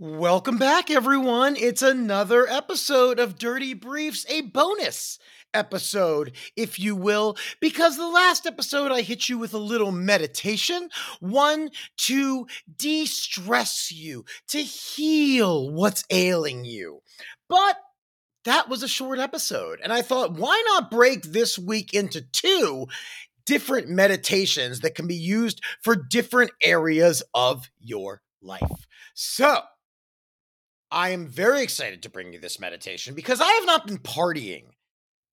Welcome back, everyone. It's another episode of Dirty Briefs, a bonus episode, if you will, because the last episode I hit you with a little meditation, one to de stress you, to heal what's ailing you. But that was a short episode, and I thought, why not break this week into two? Different meditations that can be used for different areas of your life. So, I am very excited to bring you this meditation because I have not been partying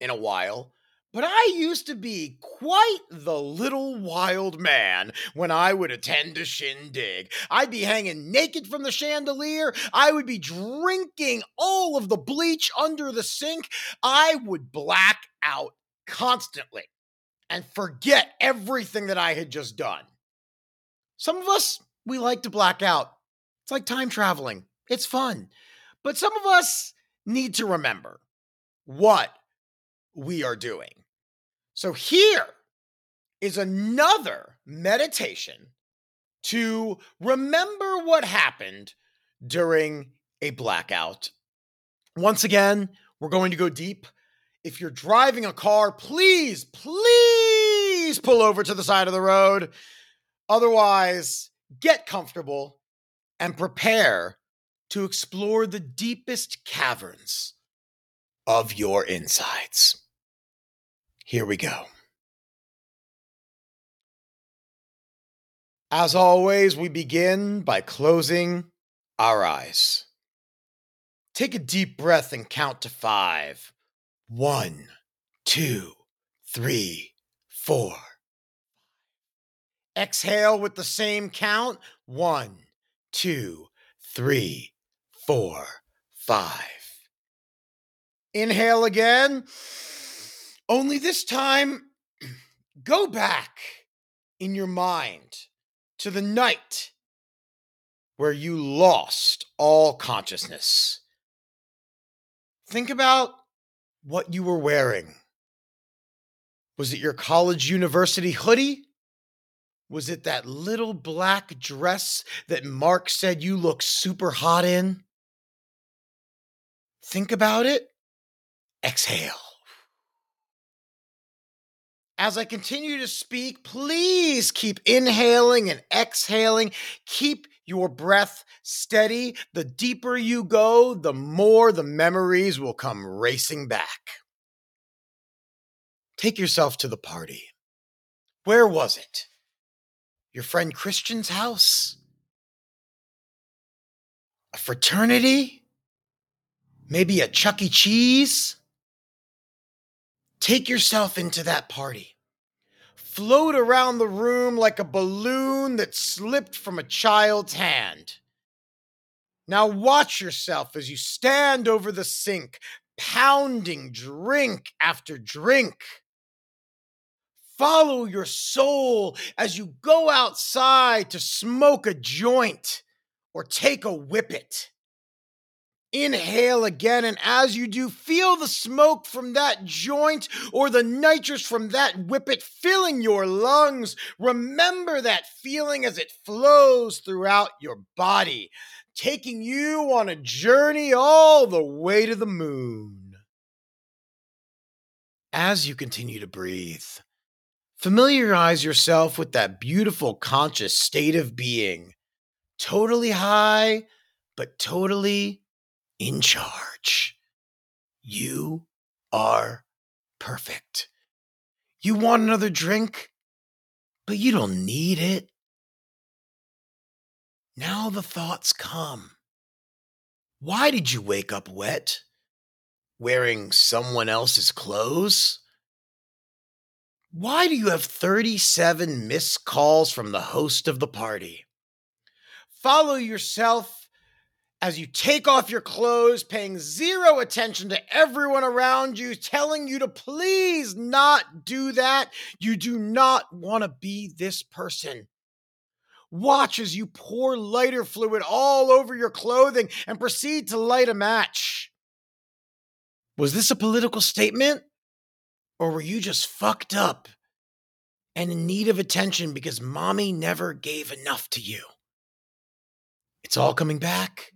in a while, but I used to be quite the little wild man when I would attend a shindig. I'd be hanging naked from the chandelier. I would be drinking all of the bleach under the sink. I would black out constantly and forget everything that I had just done. Some of us, we like to black out. It's like time traveling. It's fun. But some of us need to remember what we are doing. So here is another meditation to remember what happened during a blackout. Once again, we're going to go deep. If you're driving a car, please, please pull over to the side of the road. Otherwise, get comfortable and prepare to explore the deepest caverns of your insides. Here we go. As always, we begin by closing our eyes. Take a deep breath and count to five. One, two, three, four. Exhale with the same count. One, two, three, four, five. Inhale again. Only this time, go back in your mind to the night where you lost all consciousness. Think about what you were wearing. Was it your college university hoodie? Was it that little black dress that Mark said you look super hot in? Think about it. Exhale. As I continue to speak, please keep inhaling and exhaling. Keep your breath steady. The deeper you go, the more the memories will come racing back. Take yourself to the party. Where was it? your friend Christian's house? A fraternity? Maybe a Chuck E. Cheese? Take yourself into that party. Float around the room like a balloon that slipped from a child's hand. Now watch yourself as you stand over the sink, pounding drink after drink. Follow your soul as you go outside to smoke a joint or take a whippet. Inhale again, and as you do, feel the smoke from that joint or the nitrous from that whippet filling your lungs. Remember that feeling as it flows throughout your body, taking you on a journey all the way to the moon. As you continue to breathe, Familiarize yourself with that beautiful conscious state of being, totally high, but totally in charge. You are perfect. You want another drink, but you don't need it. Now the thoughts come. Why did you wake up wet? Wearing someone else's clothes? Why do you have 37 missed calls from the host of the party? Follow yourself as you take off your clothes, paying zero attention to everyone around you, telling you to please not do that. You do not want to be this person. Watch as you pour lighter fluid all over your clothing and proceed to light a match. Was this a political statement? Or were you just fucked up and in need of attention because mommy never gave enough to you? It's all coming back.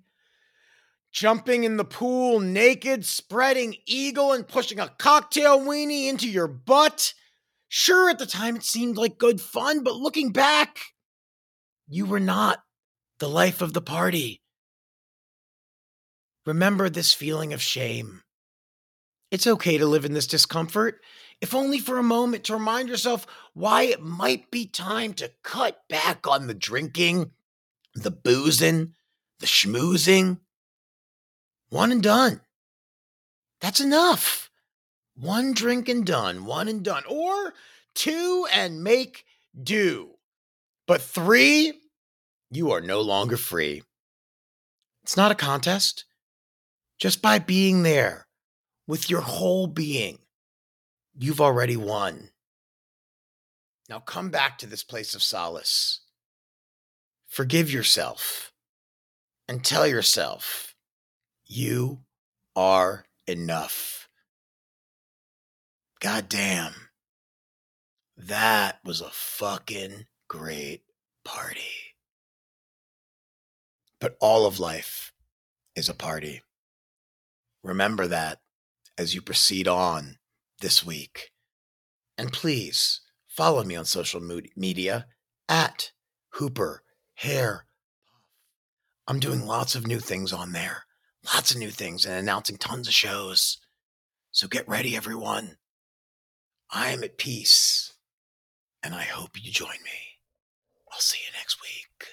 Jumping in the pool naked, spreading eagle, and pushing a cocktail weenie into your butt. Sure, at the time it seemed like good fun, but looking back, you were not the life of the party. Remember this feeling of shame. It's okay to live in this discomfort, if only for a moment to remind yourself why it might be time to cut back on the drinking, the boozing, the schmoozing. One and done. That's enough. One drink and done, one and done. Or two and make do. But three, you are no longer free. It's not a contest. Just by being there with your whole being, you've already won. Now come back to this place of solace. Forgive yourself and tell yourself you are enough. God damn. That was a fucking great party. But all of life is a party. Remember that as you proceed on this week. And please follow me on social media at Hooper Hair. I'm doing lots of new things on there, lots of new things, and announcing tons of shows. So get ready, everyone. I am at peace, and I hope you join me. I'll see you next week.